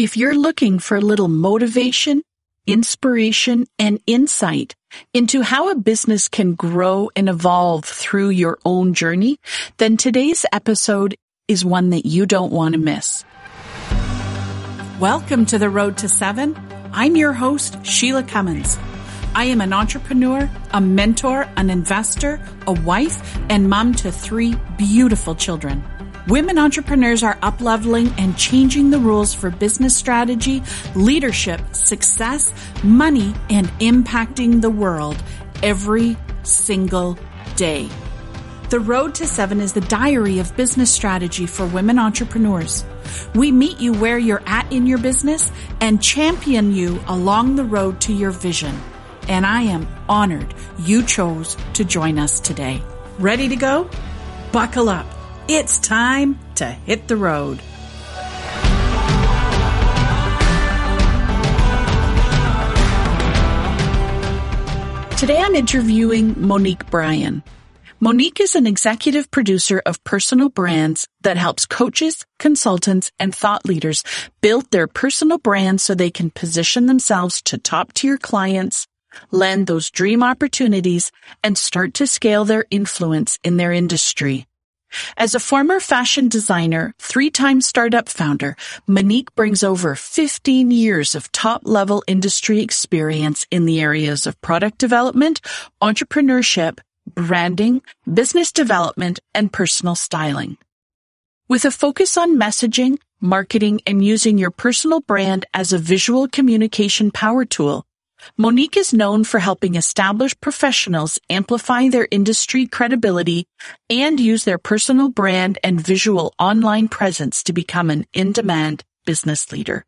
If you're looking for a little motivation, inspiration, and insight into how a business can grow and evolve through your own journey, then today's episode is one that you don't want to miss. Welcome to the Road to Seven. I'm your host, Sheila Cummins. I am an entrepreneur, a mentor, an investor, a wife, and mom to three beautiful children. Women entrepreneurs are upleveling and changing the rules for business strategy, leadership, success, money, and impacting the world every single day. The Road to Seven is the diary of business strategy for women entrepreneurs. We meet you where you're at in your business and champion you along the road to your vision. And I am honored you chose to join us today. Ready to go? Buckle up. It's time to hit the road. Today I'm interviewing Monique Bryan. Monique is an executive producer of personal brands that helps coaches, consultants, and thought leaders build their personal brands so they can position themselves to top tier clients, land those dream opportunities, and start to scale their influence in their industry. As a former fashion designer, three-time startup founder, Monique brings over 15 years of top-level industry experience in the areas of product development, entrepreneurship, branding, business development, and personal styling. With a focus on messaging, marketing, and using your personal brand as a visual communication power tool, Monique is known for helping established professionals amplify their industry credibility and use their personal brand and visual online presence to become an in-demand business leader.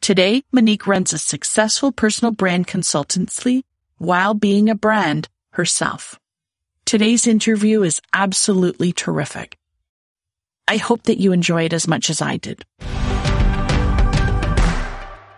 Today, Monique runs a successful personal brand consultancy while being a brand herself. Today's interview is absolutely terrific. I hope that you enjoy it as much as I did.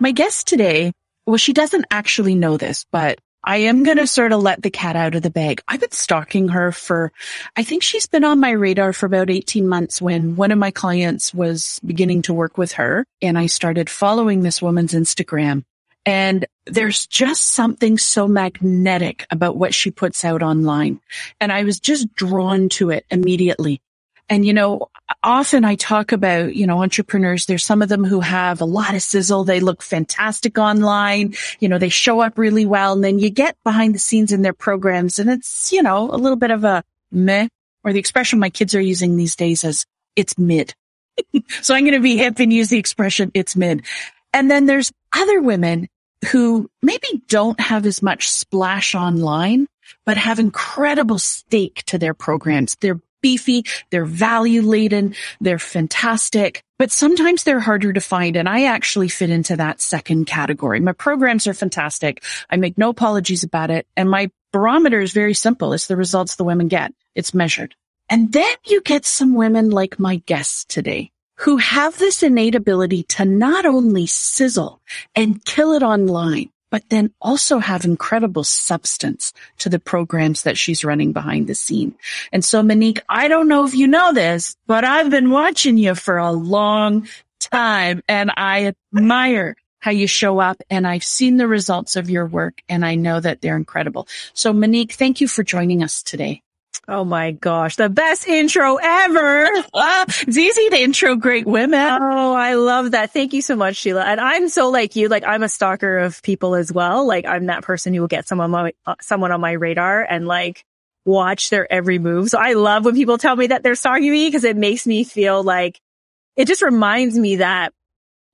My guest today well, she doesn't actually know this, but I am going to sort of let the cat out of the bag. I've been stalking her for, I think she's been on my radar for about 18 months when one of my clients was beginning to work with her and I started following this woman's Instagram. And there's just something so magnetic about what she puts out online. And I was just drawn to it immediately. And, you know, often I talk about, you know, entrepreneurs. There's some of them who have a lot of sizzle. They look fantastic online. You know, they show up really well. And then you get behind the scenes in their programs and it's, you know, a little bit of a meh or the expression my kids are using these days is it's mid. so I'm going to be hip and use the expression it's mid. And then there's other women who maybe don't have as much splash online, but have incredible stake to their programs. They're beefy, they're value laden, they're fantastic, but sometimes they're harder to find. And I actually fit into that second category. My programs are fantastic. I make no apologies about it. And my barometer is very simple. It's the results the women get. It's measured. And then you get some women like my guests today who have this innate ability to not only sizzle and kill it online, but then also have incredible substance to the programs that she's running behind the scene. And so Monique, I don't know if you know this, but I've been watching you for a long time and I admire how you show up and I've seen the results of your work and I know that they're incredible. So Monique, thank you for joining us today. Oh my gosh, the best intro ever. it's easy to intro great women. Oh, I love that. Thank you so much, Sheila. And I'm so like you, like I'm a stalker of people as well. Like I'm that person who will get someone on my, uh, someone on my radar and like watch their every move. So I love when people tell me that they're stalking me because it makes me feel like it just reminds me that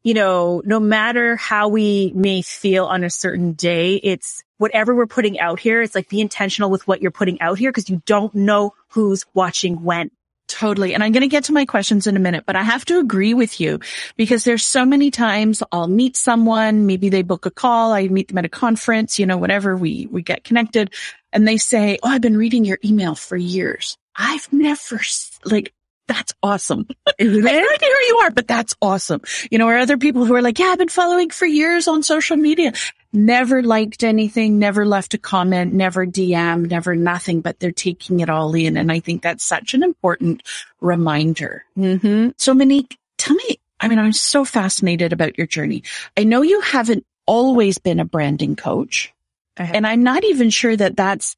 you know, no matter how we may feel on a certain day, it's whatever we're putting out here. It's like be intentional with what you're putting out here because you don't know who's watching when. Totally. And I'm going to get to my questions in a minute, but I have to agree with you because there's so many times I'll meet someone, maybe they book a call, I meet them at a conference, you know, whatever, we, we get connected and they say, Oh, I've been reading your email for years. I've never like that's awesome. Isn't it? I have no idea who you are, but that's awesome. You know, or other people who are like, yeah, I've been following for years on social media. Never liked anything, never left a comment, never DM, never nothing, but they're taking it all in. And I think that's such an important reminder. Mm-hmm. So Monique, tell me, I mean, I'm so fascinated about your journey. I know you haven't always been a branding coach and I'm not even sure that that's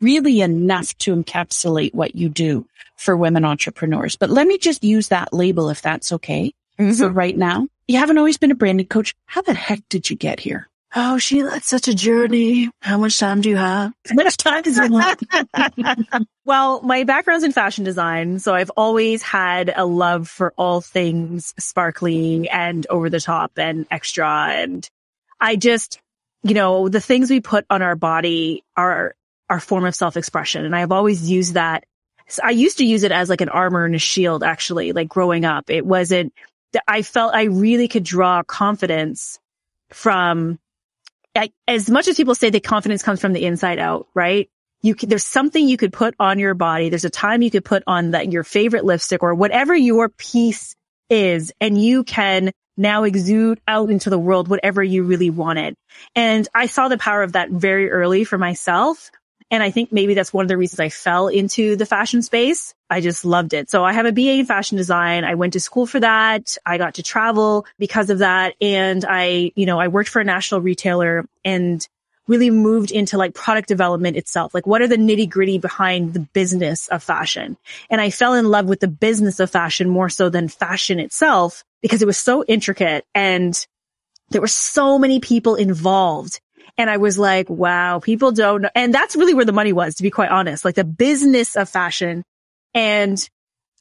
really enough to encapsulate what you do for women entrepreneurs. But let me just use that label if that's okay. Mm-hmm. So right now, you haven't always been a branding coach. How the heck did you get here? Oh, Sheila, it's such a journey. How much time do you have? How much time does it want? well, my background's in fashion design, so I've always had a love for all things sparkly and over the top and extra. And I just, you know, the things we put on our body are our form of self-expression. And I've always used that. I used to use it as like an armor and a shield, actually, like growing up. It wasn't, I felt I really could draw confidence from I, as much as people say that confidence comes from the inside out, right? You can, there's something you could put on your body. There's a time you could put on that your favorite lipstick or whatever your piece is, and you can now exude out into the world whatever you really wanted. And I saw the power of that very early for myself. And I think maybe that's one of the reasons I fell into the fashion space. I just loved it. So I have a BA in fashion design. I went to school for that. I got to travel because of that. And I, you know, I worked for a national retailer and really moved into like product development itself. Like what are the nitty gritty behind the business of fashion? And I fell in love with the business of fashion more so than fashion itself because it was so intricate and there were so many people involved and I was like, wow, people don't know. And that's really where the money was, to be quite honest, like the business of fashion. And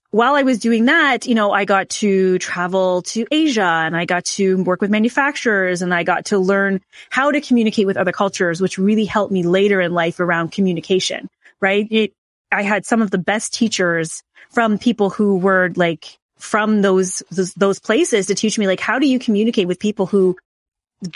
while I was doing that, you know, I got to travel to Asia and I got to work with manufacturers and I got to learn how to communicate with other cultures, which really helped me later in life around communication, right? It, I had some of the best teachers from people who were like from those, those, those places to teach me like, how do you communicate with people who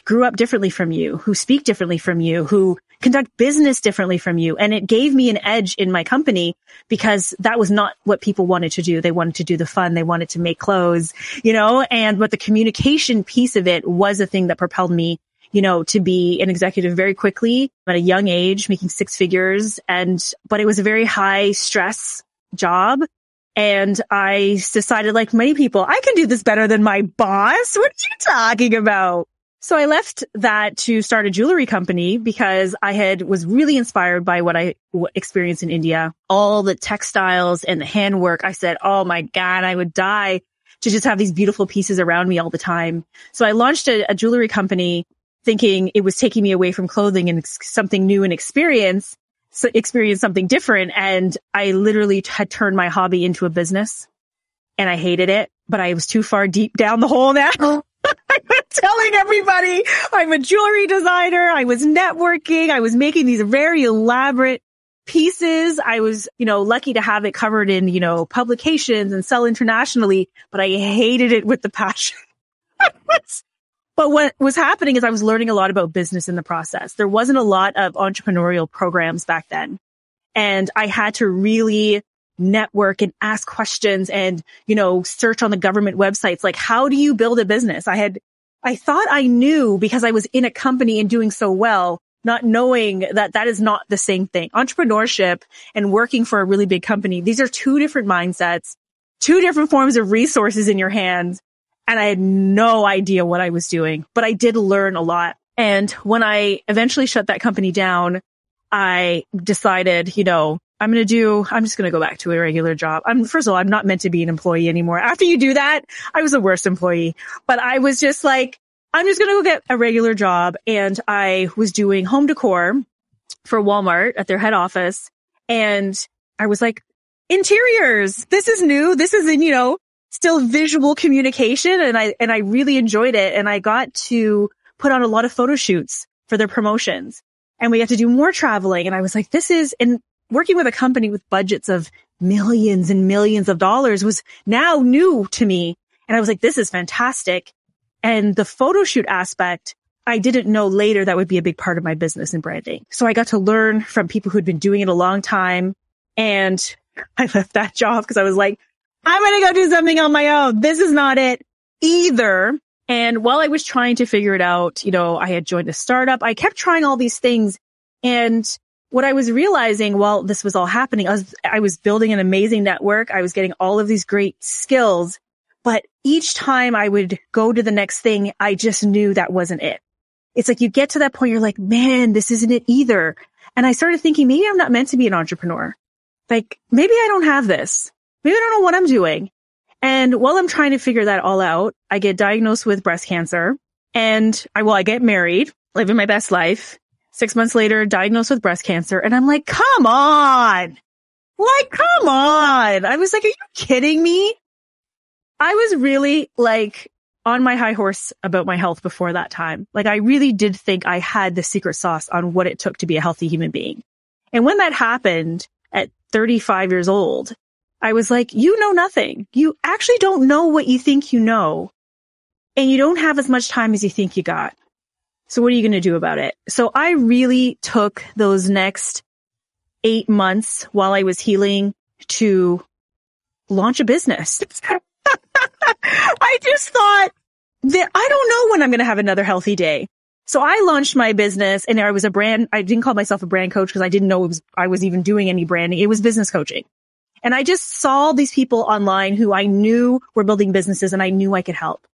grew up differently from you, who speak differently from you, who conduct business differently from you. And it gave me an edge in my company because that was not what people wanted to do. They wanted to do the fun. They wanted to make clothes, you know, and but the communication piece of it was a thing that propelled me, you know, to be an executive very quickly at a young age, making six figures. And, but it was a very high stress job. And I decided, like many people, I can do this better than my boss. What are you talking about? So I left that to start a jewelry company because I had was really inspired by what I experienced in India. All the textiles and the handwork. I said, "Oh my god, I would die to just have these beautiful pieces around me all the time." So I launched a, a jewelry company thinking it was taking me away from clothing and something new and experience, so experience something different. And I literally had turned my hobby into a business and I hated it, but I was too far deep down the hole now. Oh. I'm telling everybody I'm a jewelry designer. I was networking. I was making these very elaborate pieces. I was, you know, lucky to have it covered in, you know, publications and sell internationally, but I hated it with the passion. but what was happening is I was learning a lot about business in the process. There wasn't a lot of entrepreneurial programs back then. And I had to really network and ask questions and, you know, search on the government websites. Like, how do you build a business? I had, I thought I knew because I was in a company and doing so well, not knowing that that is not the same thing. Entrepreneurship and working for a really big company. These are two different mindsets, two different forms of resources in your hands. And I had no idea what I was doing, but I did learn a lot. And when I eventually shut that company down, I decided, you know, I'm going to do, I'm just going to go back to a regular job. I'm, first of all, I'm not meant to be an employee anymore. After you do that, I was the worst employee, but I was just like, I'm just going to go get a regular job. And I was doing home decor for Walmart at their head office. And I was like, interiors, this is new. This is in, you know, still visual communication. And I, and I really enjoyed it. And I got to put on a lot of photo shoots for their promotions and we got to do more traveling. And I was like, this is, and working with a company with budgets of millions and millions of dollars was now new to me. And I was like, this is fantastic. And the photo shoot aspect, I didn't know later that would be a big part of my business and branding. So I got to learn from people who'd been doing it a long time. And I left that job because I was like, I'm going to go do something on my own. This is not it either. And while I was trying to figure it out, you know, I had joined a startup. I kept trying all these things and what I was realizing while this was all happening, I was, I was building an amazing network. I was getting all of these great skills, But each time I would go to the next thing, I just knew that wasn't it. It's like you get to that point, you're like, man, this isn't it either. And I started thinking, maybe I'm not meant to be an entrepreneur. Like maybe I don't have this. Maybe I don't know what I'm doing. And while I'm trying to figure that all out, I get diagnosed with breast cancer and I, well, I get married, living my best life. Six months later, diagnosed with breast cancer. And I'm like, come on. Like, come on. I was like, are you kidding me? I was really like on my high horse about my health before that time. Like I really did think I had the secret sauce on what it took to be a healthy human being. And when that happened at 35 years old, I was like, you know nothing. You actually don't know what you think you know. And you don't have as much time as you think you got. So what are you going to do about it? So I really took those next eight months while I was healing to launch a business. I just thought that I don't know when I'm going to have another healthy day. So I launched my business and I was a brand, I didn't call myself a brand coach because I didn't know was, I was even doing any branding. It was business coaching. And I just saw these people online who I knew were building businesses and I knew I could help.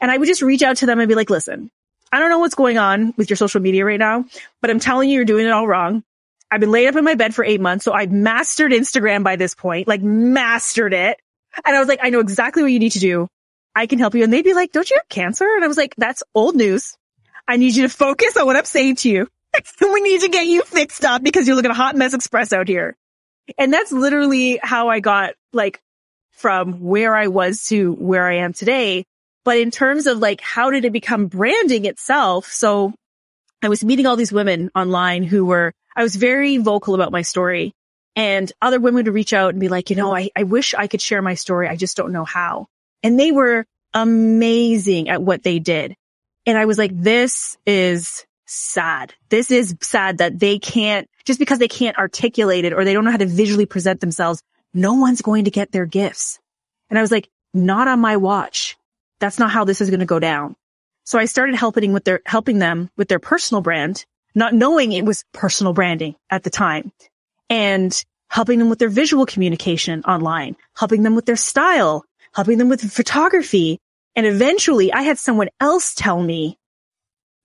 And I would just reach out to them and be like, listen, I don't know what's going on with your social media right now, but I'm telling you, you're doing it all wrong. I've been laid up in my bed for eight months. So I've mastered Instagram by this point, like mastered it. And I was like, I know exactly what you need to do. I can help you. And they'd be like, don't you have cancer? And I was like, that's old news. I need you to focus on what I'm saying to you. we need to get you fixed up because you're looking a hot mess express out here. And that's literally how I got like from where I was to where I am today. But in terms of like, how did it become branding itself? So I was meeting all these women online who were, I was very vocal about my story and other women would reach out and be like, you know, I, I wish I could share my story. I just don't know how. And they were amazing at what they did. And I was like, this is sad. This is sad that they can't, just because they can't articulate it or they don't know how to visually present themselves, no one's going to get their gifts. And I was like, not on my watch. That's not how this is going to go down. So I started helping with their, helping them with their personal brand, not knowing it was personal branding at the time and helping them with their visual communication online, helping them with their style, helping them with photography. And eventually I had someone else tell me,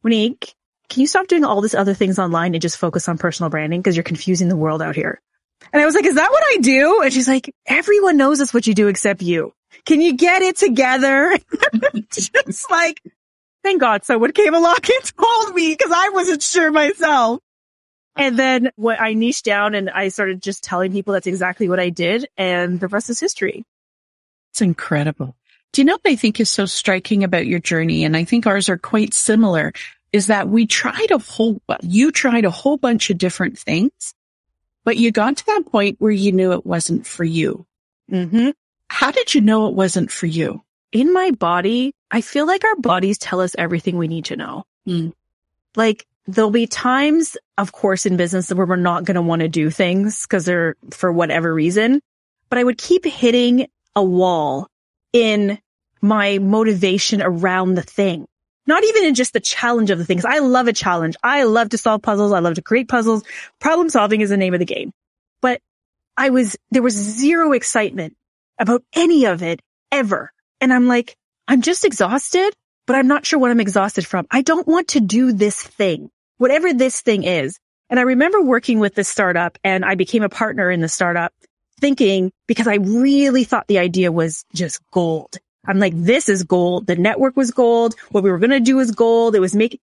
Monique, can you stop doing all these other things online and just focus on personal branding? Because you're confusing the world out here. And I was like, is that what I do? And she's like, everyone knows that's what you do except you. Can you get it together? just like, thank God someone came along and told me because I wasn't sure myself. And then what I niched down and I started just telling people that's exactly what I did. And the rest is history. It's incredible. Do you know what I think is so striking about your journey? And I think ours are quite similar is that we tried a whole, you tried a whole bunch of different things, but you got to that point where you knew it wasn't for you. Mm-hmm. How did you know it wasn't for you? In my body, I feel like our bodies tell us everything we need to know. Mm. Like there'll be times, of course, in business where we're not going to want to do things because they're for whatever reason. But I would keep hitting a wall in my motivation around the thing. Not even in just the challenge of the things. I love a challenge. I love to solve puzzles. I love to create puzzles. Problem solving is the name of the game. But I was, there was zero excitement about any of it ever. And I'm like, I'm just exhausted but I'm not sure what I'm exhausted from. I don't want to do this thing, whatever this thing is. And I remember working with this startup and I became a partner in the startup thinking because I really thought the idea was just gold. I'm like, this is gold. The network was gold. What we were going to do was gold. It was making,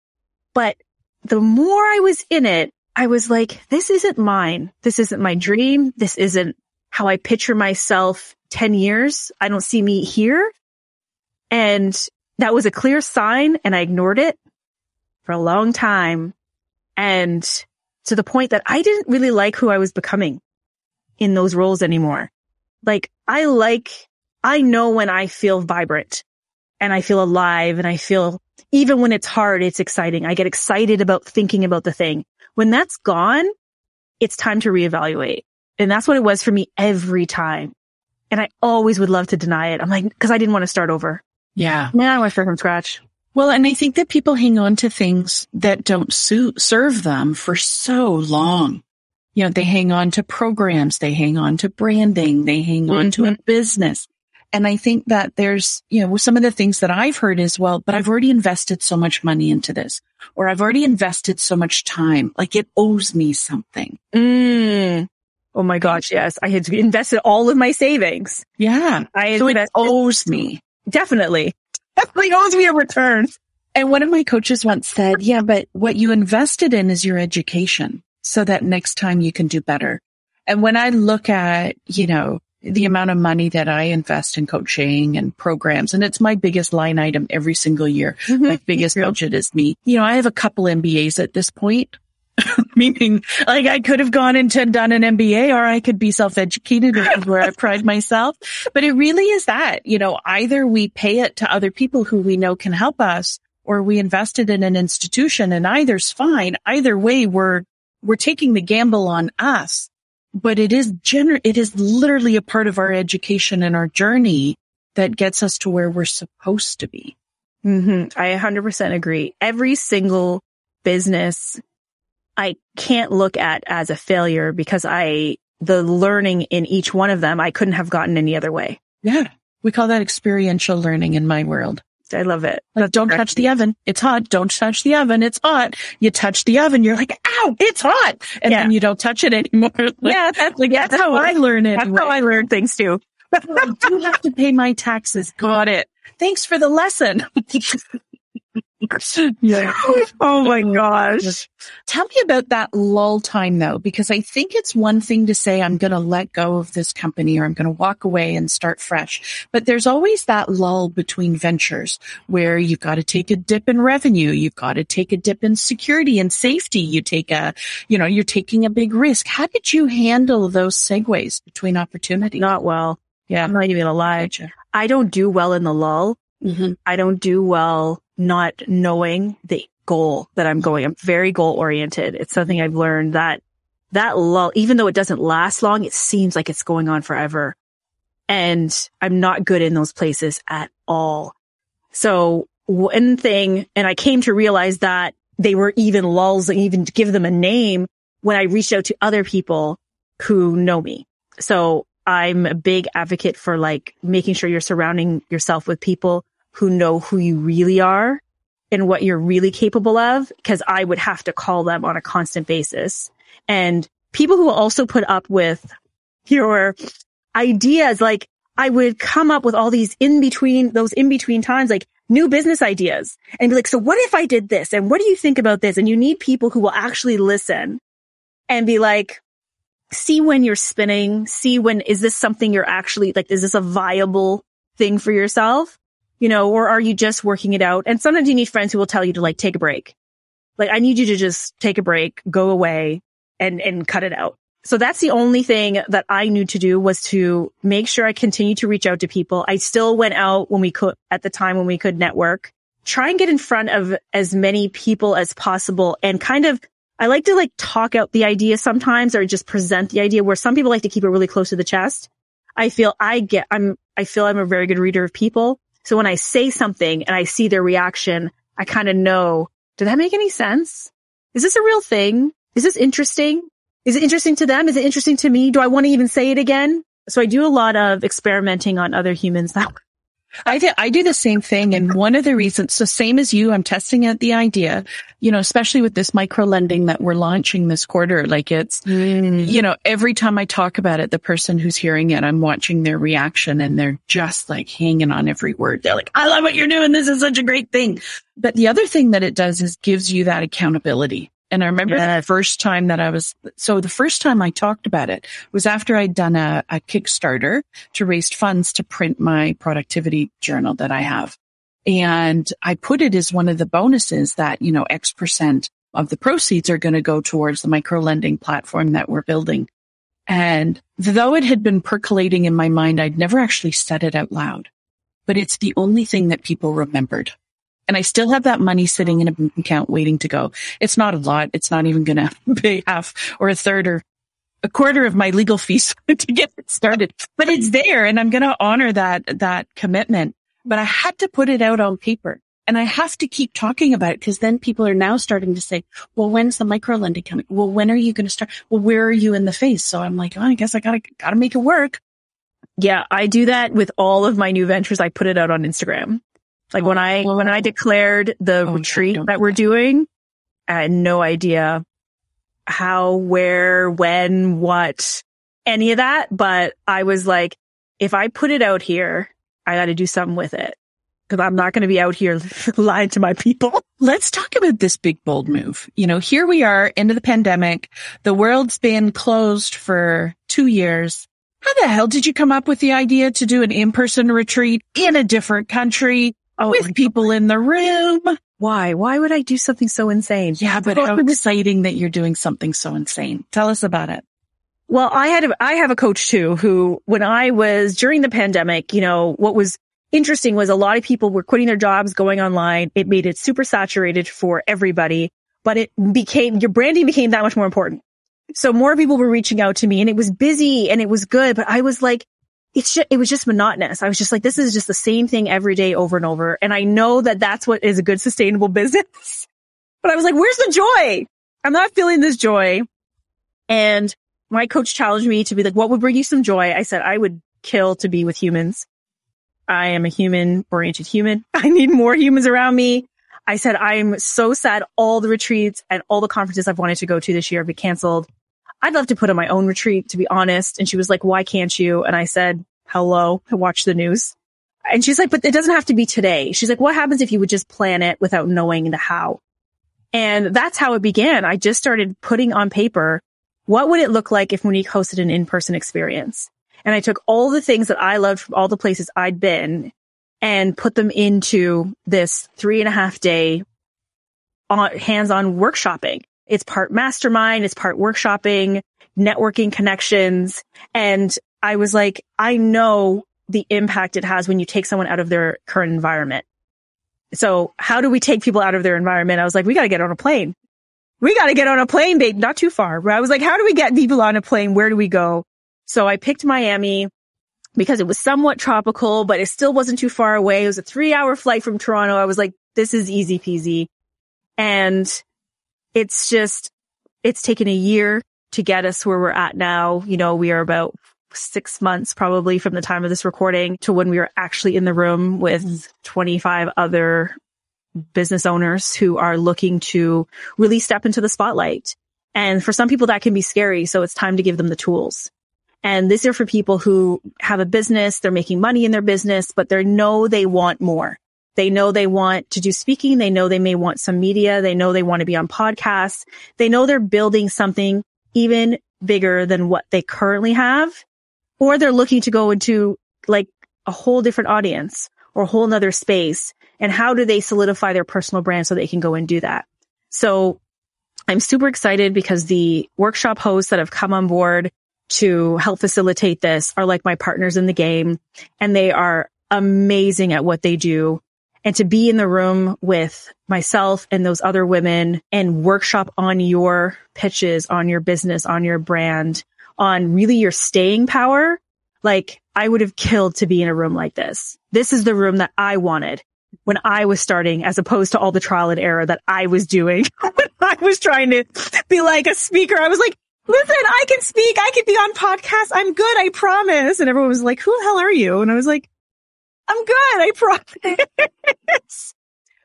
but the more I was in it, I was like, this isn't mine. This isn't my dream. This isn't how I picture myself 10 years. I don't see me here. And that was a clear sign and I ignored it for a long time. And to the point that I didn't really like who I was becoming in those roles anymore. Like I like, I know when I feel vibrant and I feel alive and I feel even when it's hard, it's exciting. I get excited about thinking about the thing. When that's gone, it's time to reevaluate. And that's what it was for me every time. And I always would love to deny it. I'm like, cause I didn't want to start over. Yeah. Man, I want to start from scratch. Well, and I think that people hang on to things that don't suit, serve them for so long. You know, they hang on to programs, they hang on to branding, they hang on mm-hmm. to a business. And I think that there's, you know, some of the things that I've heard as well, but I've already invested so much money into this or I've already invested so much time. Like it owes me something. Mm. Oh my gosh. Yes. I had invested all of my savings. Yeah. I So it owes me. Definitely, definitely owes me a return. And one of my coaches once said, yeah, but what you invested in is your education so that next time you can do better. And when I look at, you know, the amount of money that I invest in coaching and programs, and it's my biggest line item every single year. My mm-hmm. biggest budget is me. You know, I have a couple MBAs at this point. Meaning, like I could have gone into and done an MBA or I could be self-educated, where I pride myself. But it really is that, you know, either we pay it to other people who we know can help us or we invested in an institution and either's fine. Either way, we're, we're taking the gamble on us, but it is gener, it is literally a part of our education and our journey that gets us to where we're supposed to be. Mm-hmm. I 100% agree. Every single business I can't look at as a failure because I, the learning in each one of them, I couldn't have gotten any other way. Yeah. We call that experiential learning in my world. I love it. Like, don't touch the oven. It's hot. Don't touch the oven. It's hot. You touch the oven. You're like, ow, it's hot. And Yeah. then you don't touch it anymore. Yeah, that's, Like, that's how I learn it. That's how I learn things too. I do have to pay my taxes. Got it. Thanks for the lesson. yeah. Oh my gosh. Tell me about that lull time though, because I think it's one thing to say, I'm going to let go of this company or I'm going to walk away and start fresh. But there's always that lull between ventures where you've got to take a dip in revenue. You've got to take a dip in security and safety. You take a, you know, you're taking a big risk. How did you handle those segues between opportunity? Not well. yeah. I'm not even gonna lie. I don't do well in the lull. Mm-hmm. I don't do well not knowing the goal that I'm going. I'm very goal oriented. It's something I've learned that that lull, even though it doesn't last long, it seems like it's going on forever. And I'm not good in those places at all. So one thing, and I came to realize that they were even lulls and even give them a name when I reached out to other people who know me. So I'm a big advocate for like making sure you're surrounding yourself with people who know who you really are and what you're really capable of. Cause I would have to call them on a constant basis and people who will also put up with your ideas. Like I would come up with all these in between, those in between times, like new business ideas and be like, so what if I did this? And what do you think about this? And you need people who will actually listen and be like, see when you're spinning, see when, is this something you're actually like, is this a viable thing for yourself? You know, or are you just working it out? And sometimes you need friends who will tell you to like take a break. Like I need you to just take a break, go away and, and cut it out. So that's the only thing that I knew to do was to make sure I continue to reach out to people. I still went out when we could, at the time when we could network, try and get in front of as many people as possible and kind of I like to like talk out the idea sometimes or just present the idea where some people like to keep it really close to the chest. I feel I get, I'm, I feel I'm a very good reader of people. So when I say something and I see their reaction, I kind of know, did that make any sense? Is this a real thing? Is this interesting? Is it interesting to them? Is it interesting to me? Do I want to even say it again? So I do a lot of experimenting on other humans that. I do, I do the same thing. And one of the reasons, so same as you, I'm testing out the idea, you know, especially with this micro lending that we're launching this quarter. Like it's, mm. you know, every time I talk about it, the person who's hearing it, I'm watching their reaction and they're just like hanging on every word. They're like, I love what you're doing. This is such a great thing. But the other thing that it does is gives you that accountability. And I remember Yeah. the first time that I was, so the first time I talked about it was after I'd done a, a Kickstarter to raise funds to print my productivity journal that I have. And I put it as one of the bonuses that, you know, X percent of the proceeds are going to go towards the micro lending platform that we're building. And though it had been percolating in my mind, I'd never actually said it out loud, but it's the only thing that people remembered. And I still have that money sitting in a bank account waiting to go. It's not a lot. It's not even going to pay half or a third or a quarter of my legal fees to get it started, but it's there and I'm going to honor that, that commitment. But I had to put it out on paper and I have to keep talking about it because then people are now starting to say, well, when's the micro lending coming? Well, when are you going to start? Well, where are you in the phase? So I'm like, oh, I guess I gotta, gotta make it work. Yeah, I do that with all of my new ventures. I put it out on Instagram. Like when I, when I declared the Oh, retreat that we're doing, I had no idea how, where, when, what, any of that. But I was like, if I put it out here, I got to do something with it because I'm not going to be out here lying to my people. Let's talk about this big bold move. You know, here we are into the pandemic. The world's been closed for two years. How the hell did you come up with the idea to do an in-person retreat in a different country Oh, with people in the room? why? Why would I do something so insane? Yeah, but how exciting that you're doing something so insane. Tell us about it. Well, I had, a, I have a coach too, who when I was during the pandemic, you know, what was interesting was a lot of people were quitting their jobs, going online. It made it super saturated for everybody, but it became, your branding became that much more important. So more people were reaching out to me and it was busy and it was good, but I was like, it's just, it was just monotonous. I was just like, this is just the same thing every day over and over. And I know that that's what is a good sustainable business. But I was like, where's the joy? I'm not feeling this joy. And my coach challenged me to be like, what would bring you some joy? I said, I would kill to be with humans. I am a human oriented human. I need more humans around me. I said, I'm so sad all the retreats and all the conferences I've wanted to go to this year have been canceled. I'd love to put on my own retreat, to be honest. And she was like, why can't you? And I said, hello, I watch the news. And she's like, but it doesn't have to be today. She's like, what happens if you would just plan it without knowing the how? And that's how it began. I just started putting on paper, what would it look like if Monique hosted an in-person experience? And I took all the things that I loved from all the places I'd been and put them into this three and a half day on, hands-on workshopping. It's part mastermind. It's part workshopping, networking connections. And I was like, I know the impact it has when you take someone out of their current environment. So how do we take people out of their environment? I was like, we got to get on a plane. We got to get on a plane, babe. Not too far. I was like, how do we get people on a plane? Where do we go? So I picked Miami because it was somewhat tropical, but it still wasn't too far away. It was a three hour flight from Toronto. I was like, this is easy peasy. And it's just, it's taken a year to get us where we're at now. You know, we are about six months probably from the time of this recording to when we were actually in the room with mm-hmm. 25 other business owners who are looking to really step into the spotlight. And for some people that can be scary. So it's time to give them the tools. And these are for people who have a business, they're making money in their business, but they know they want more. They know they want to do speaking. They know they may want some media. They know they want to be on podcasts. They know they're building something even bigger than what they currently have, or they're looking to go into like a whole different audience or a whole nother space. And how do they solidify their personal brand so they can go and do that? So I'm super excited because the workshop hosts that have come on board to help facilitate this are like my partners in the game and they are amazing at what they do. And to be in the room with myself and those other women and workshop on your pitches, on your business, on your brand, on really your staying power. Like I would have killed to be in a room like this. This is the room that I wanted when I was starting as opposed to all the trial and error that I was doing when I was trying to be like a speaker. I was like, listen, I can speak. I can be on podcasts. I'm good. I promise. And everyone was like, who the hell are you? And I was like, I'm good. I promise.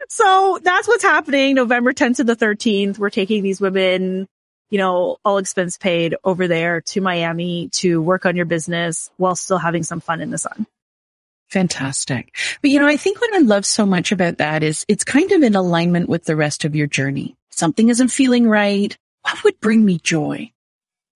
so that's what's happening. November 10th to the 13th. We're taking these women, you know, all expense paid over there to Miami to work on your business while still having some fun in the sun. Fantastic. But you know, I think what I love so much about that is it's kind of in alignment with the rest of your journey. Something isn't feeling right. What would bring me joy?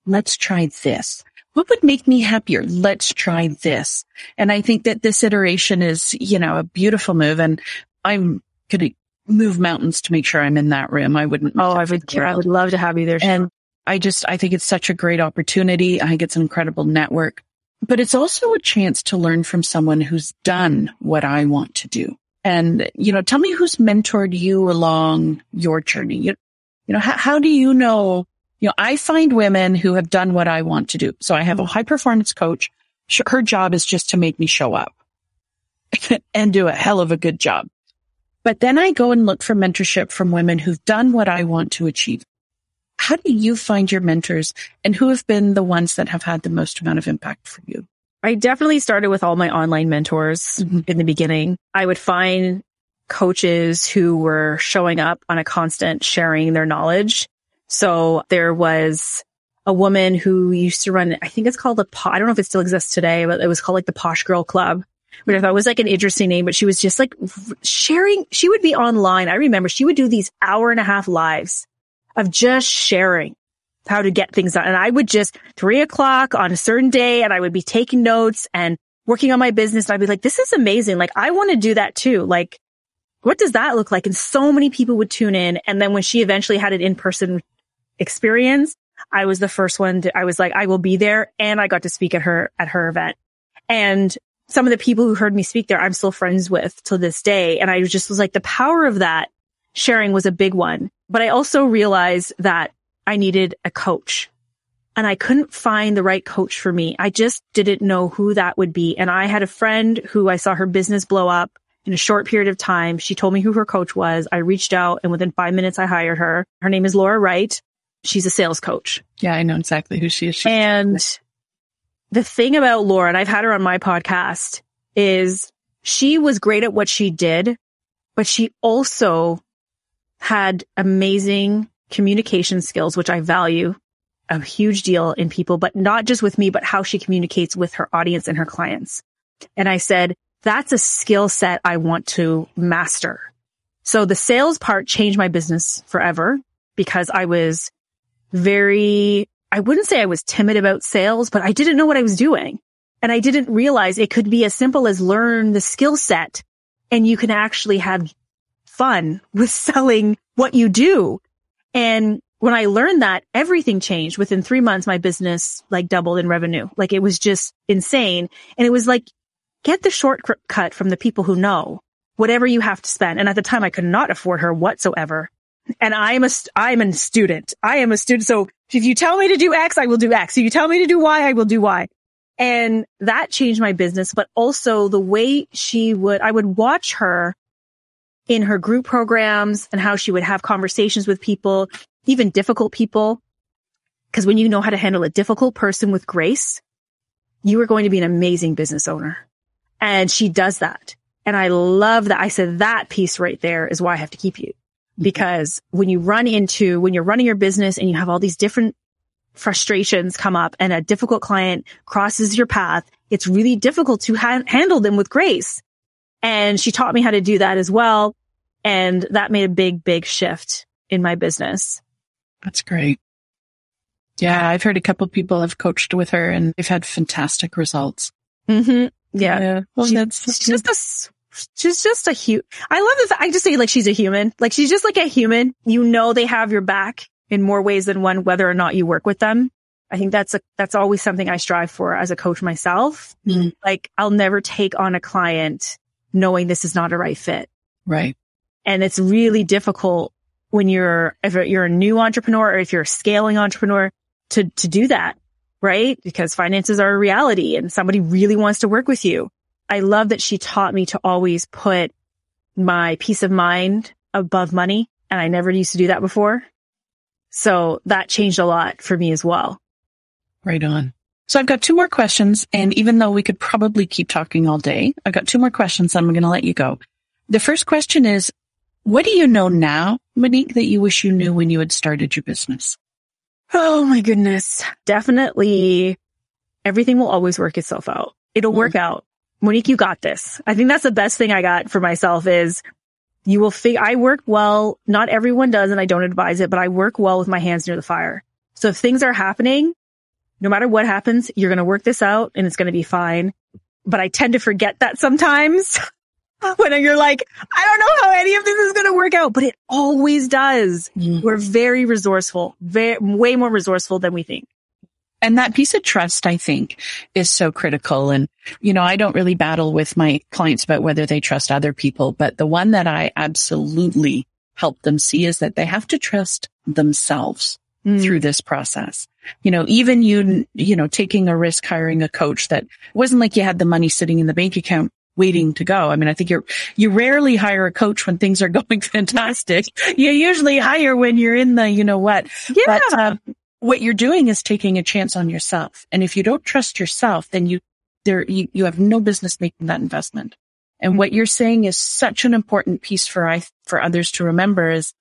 Let's try this. What would make me happier? Let's try this. And I think that this iteration is, you know, a beautiful move. And I'm going to move mountains to make sure I'm in that room. I wouldn't. Oh, I would, I would love to have you there. And I just, I think it's such a great opportunity. I think it's an incredible network, but it's also a chance to learn from someone who's done what I want to do. And, you know, tell me who's mentored you along your journey. You, you know, how, how do you know, you know, I find women who have done what I want to do. So I have a mm. high performance coach. Her job is just to make me show up and do a hell of a good job. But then I go and look for mentorship from women who've done what I want to achieve. How do you find your mentors and who have been the ones that have had the most amount of impact for you? I definitely started with all my online mentors mm-hmm. in the beginning. I would find coaches who were showing up on a constant sharing their knowledge. So there was a woman who used to run, I think it's called the, I don't know if it still exists today, but it was called like the Posh Girl Club, which I thought was like an interesting name, but she was just like sharing, she would be online. I remember she would do these hour and a half lives of just sharing how to get things done. And I would just three o'clock on a certain day and I would be taking notes and working on my business. And I'd be like, this is amazing. Like I want to do that too. Like what does that look like? And so many people would tune in. And then when she eventually had an in-person experience, I was the first one to, I was like, I will be there. And I got to speak at her, at her event. And some of the people who heard me speak there, I'm still friends with to this day. And I just was like, the power of that sharing was a big one. But I also realized that I needed a coach and I couldn't find the right coach for me. I just didn't know who that would be. And I had a friend who I saw her business blow up in a short period of time. She told me who her coach was. I reached out and within five minutes I hired her. Her name is Laura Wright. She's a sales coach. Yeah, I know exactly who she is. She's and the thing about Laura, and I've had her on my podcast, is she was great at what she did, but she also had amazing communication skills, which I value a huge deal in people, but not just with me, but how she communicates with her audience and her clients. And I said, that's a skill set I want to master. So the sales part changed my business forever because I was very, I wouldn't say I was timid about sales, but I didn't know what I was doing. And I didn't realize it could be as simple as learn the skill set and you can actually have fun with selling what you do. And when I learned that everything changed within three months, my business like doubled in revenue. Like it was just insane. And it was like get the shortcut from the people who know whatever you have to spend. And at the time I could not afford her whatsoever. And I'm a, I'm a student. I am a student. So if you tell me to do X, I will do X. If you tell me to do Y, I will do Y. And that changed my business, but also the way she would, I would watch her in her group programs and how she would have conversations with people, even difficult people. Cause when you know how to handle a difficult person with grace, you are going to be an amazing business owner. And she does that. And I love that. I said that piece right there is why I have to keep you. Because when you run into, when you're running your business and you have all these different frustrations come up and a difficult client crosses your path, it's really difficult to ha- handle them with grace. And she taught me how to do that as well. And that made a big, big shift in my business. That's great. Yeah, I've heard a couple people have coached with her and they've had fantastic results. Mm-hmm. Yeah. yeah. Well, she, that's she's just a, she's just a human. I love the, I just say like she's a human. Like she's just like a human. You know, they have your back in more ways than one, whether or not you work with them. I think that's a, that's always something I strive for as a coach myself. Mm-hmm. Like I'll never take on a client knowing this is not a right fit. Right. And it's really difficult when you're, if you're a new entrepreneur or if you're a scaling entrepreneur to, to do that right? Because finances are a reality and somebody really wants to work with you. I love that she taught me to always put my peace of mind above money. And I never used to do that before. So that changed a lot for me as well. Right on. So I've got two more questions. And even though we could probably keep talking all day, I've got two more questions. I'm going to let you go. The first question is, what do you know now, Monique, that you wish you knew when you had started your business? Oh my goodness. Definitely everything will always work itself out. It'll mm. work out. Monique, you got this. I think that's the best thing I got for myself is you will figure, I work well. Not everyone does and I don't advise it, but I work well with my hands near the fire. So if things are happening, no matter what happens, you're going to work this out and it's going to be fine. But I tend to forget that sometimes. when you're like, I don't know how any of this is going to work out, but it always does. Mm. We're very resourceful, very, way more resourceful than we think. And that piece of trust, I think, is so critical. And, you know, I don't really battle with my clients about whether they trust other people, but the one that I absolutely help them see is that they have to trust themselves mm. through this process. You know, even you, you know, taking a risk hiring a coach that wasn't like you had the money sitting in the bank account waiting to go. I mean, I think you're, you rarely hire a coach when things are going fantastic. You usually hire when you're in the, you know what. Yeah. But, um, what you're doing is taking a chance on yourself. And if you don't trust yourself, then you there, you, you have no business making that investment. And what you're saying is such an important piece for I, for others to remember is,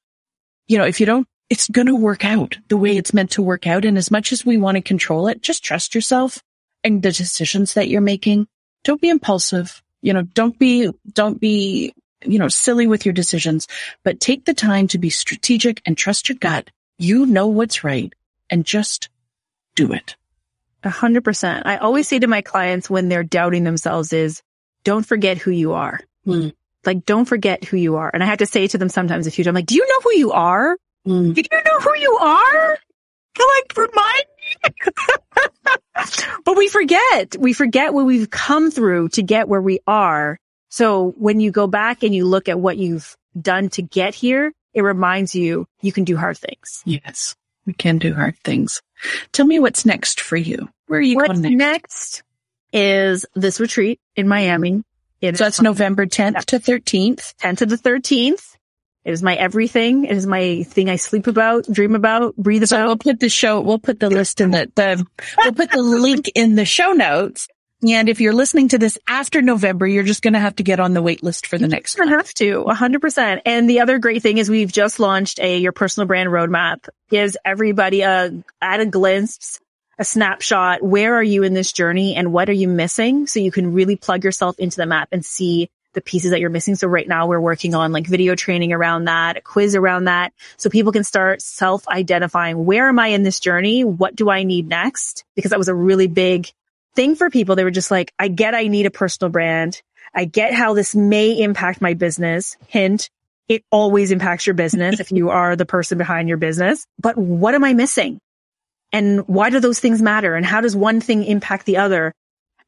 you know, if you don't, it's going to work out the way it's meant to work out. And as much as we want to control it, just trust yourself and the decisions that you're making. Don't be impulsive. You know, don't be, don't be, you know, silly with your decisions, but take the time to be strategic and trust your gut. You know what's right and just do it. A hundred percent. I always say to my clients when they're doubting themselves is don't forget who you are. Mm. Like don't forget who you are. And I have to say to them sometimes a few times, I'm like, do you know who you are? Mm. Do you know who you are? Can like remind me? but we forget. We forget what we've come through to get where we are. So when you go back and you look at what you've done to get here, it reminds you you can do hard things. Yes, we can do hard things. Tell me what's next for you. Where are you What's going next? next is this retreat in Miami. It So that's November 10th to 13th. 10th to the 13th. It is my everything. It is my thing I sleep about, dream about, breathe So about. we'll put the show, we'll put the list in the, the, we'll put the link in the show notes. And if you're listening to this after November, you're just going to have to get on the wait list for the next one. have to, 100%. And the other great thing is we've just launched a Your Personal Brand Roadmap. Gives everybody a, at a glimpse, a snapshot. Where are you in this journey and what are you missing? So you can really plug yourself into the map and see the pieces that you're missing. So right now we're working on like video training around that, a quiz around that. So people can start self identifying. Where am I in this journey? What do I need next? Because that was a really big thing for people. They were just like, I get I need a personal brand. I get how this may impact my business. Hint, it always impacts your business if you are the person behind your business. But what am I missing? And why do those things matter? And how does one thing impact the other?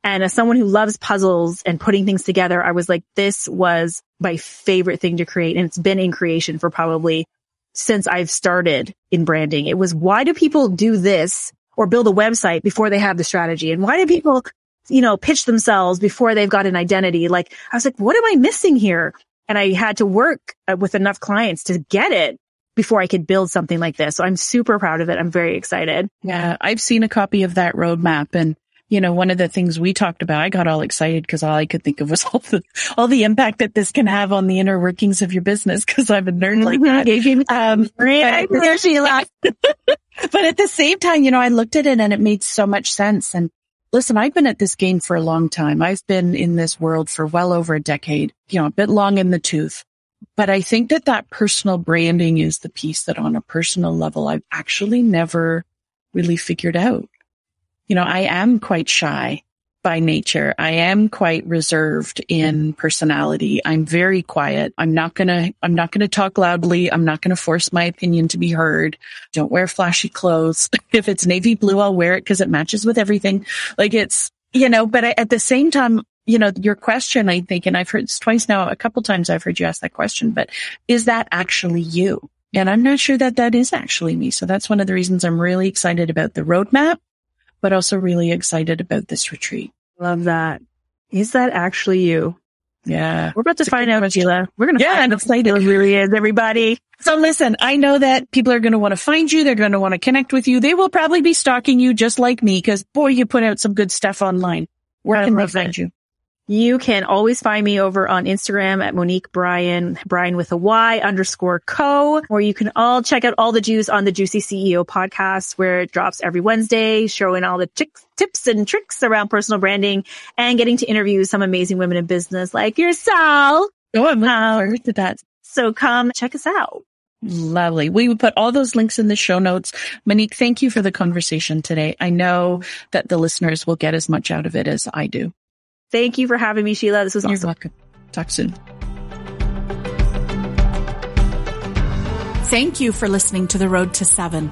And as someone who loves puzzles and putting things together, I was like, this was my favorite thing to create. And it's been in creation for probably since I've started in branding. It was why do people do this or build a website before they have the strategy? And why do people, you know, pitch themselves before they've got an identity? Like I was like, what am I missing here? And I had to work uh, with enough clients to get it before I could build something like this. So I'm super proud of it. I'm very excited. Yeah, I've seen a copy of that roadmap and you know, one of the things we talked about, I got all excited because all I could think of was all the, all the impact that this can have on the inner workings of your business because I'm a nerd like that. Um, There she laughed. but at the same time, you know, I looked at it and it made so much sense. And listen, I've been at this game for a long time. I've been in this world for well over a decade, you know, a bit long in the tooth. But I think that that personal branding is the piece that on a personal level, I've actually never really figured out. You know, I am quite shy by nature. I am quite reserved in personality. I'm very quiet. I'm not gonna, I'm not gonna talk loudly. I'm not gonna force my opinion to be heard. Don't wear flashy clothes. if it's navy blue, I'll wear it because it matches with everything. Like it's, you know, but at the same time, you know, your question, I think, and I've heard this twice now, a couple times I've heard you ask that question, but is that actually you? And I'm not sure that that is actually me. So that's one of the reasons I'm really excited about the roadmap, but also really excited about this retreat. Love that. Is that actually you? Yeah. We're about to It's find out, question. Sheila. We're going to Yeah, find I'm out excited. who really is, everybody. So listen, I know that people are going to want to find you. They're going to want to connect with you. They will probably be stalking you just like me because boy, you put out some good stuff online. Where I can they find it. you? You can always find me over on Instagram at Monique Bryan, Brian with a Y underscore co, or you can all check out all the juice on the Juicy CEO podcast where it drops every Wednesday, showing all the tips and tricks around personal branding and getting to interview some amazing women in business like yourself. Oh, I'm to that. So come check us out. Lovely. We would put all those links in the show notes. Monique, thank you for the conversation today. I know that the listeners will get as much out of it as I do. Thank you for having me, Sheila. This was You're awesome. welcome. Talk soon. Thank you for listening to The Road to Seven.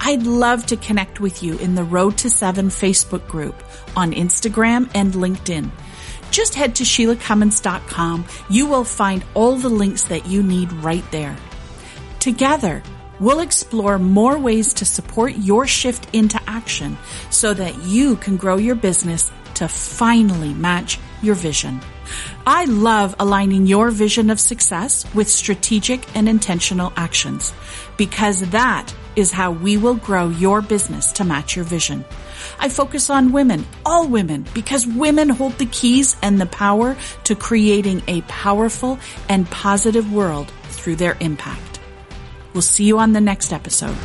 I'd love to connect with you in the Road to Seven Facebook group on Instagram and LinkedIn. just head to SheilaCummins.com. You will find all the links that you need right there. Together, we'll explore more ways to support your shift into action so that you can grow your business to finally match your vision. I love aligning your vision of success with strategic and intentional actions because that is how we will grow your business to match your vision. I focus on women, all women, because women hold the keys and the power to creating a powerful and positive world through their impact. We'll see you on the next episode.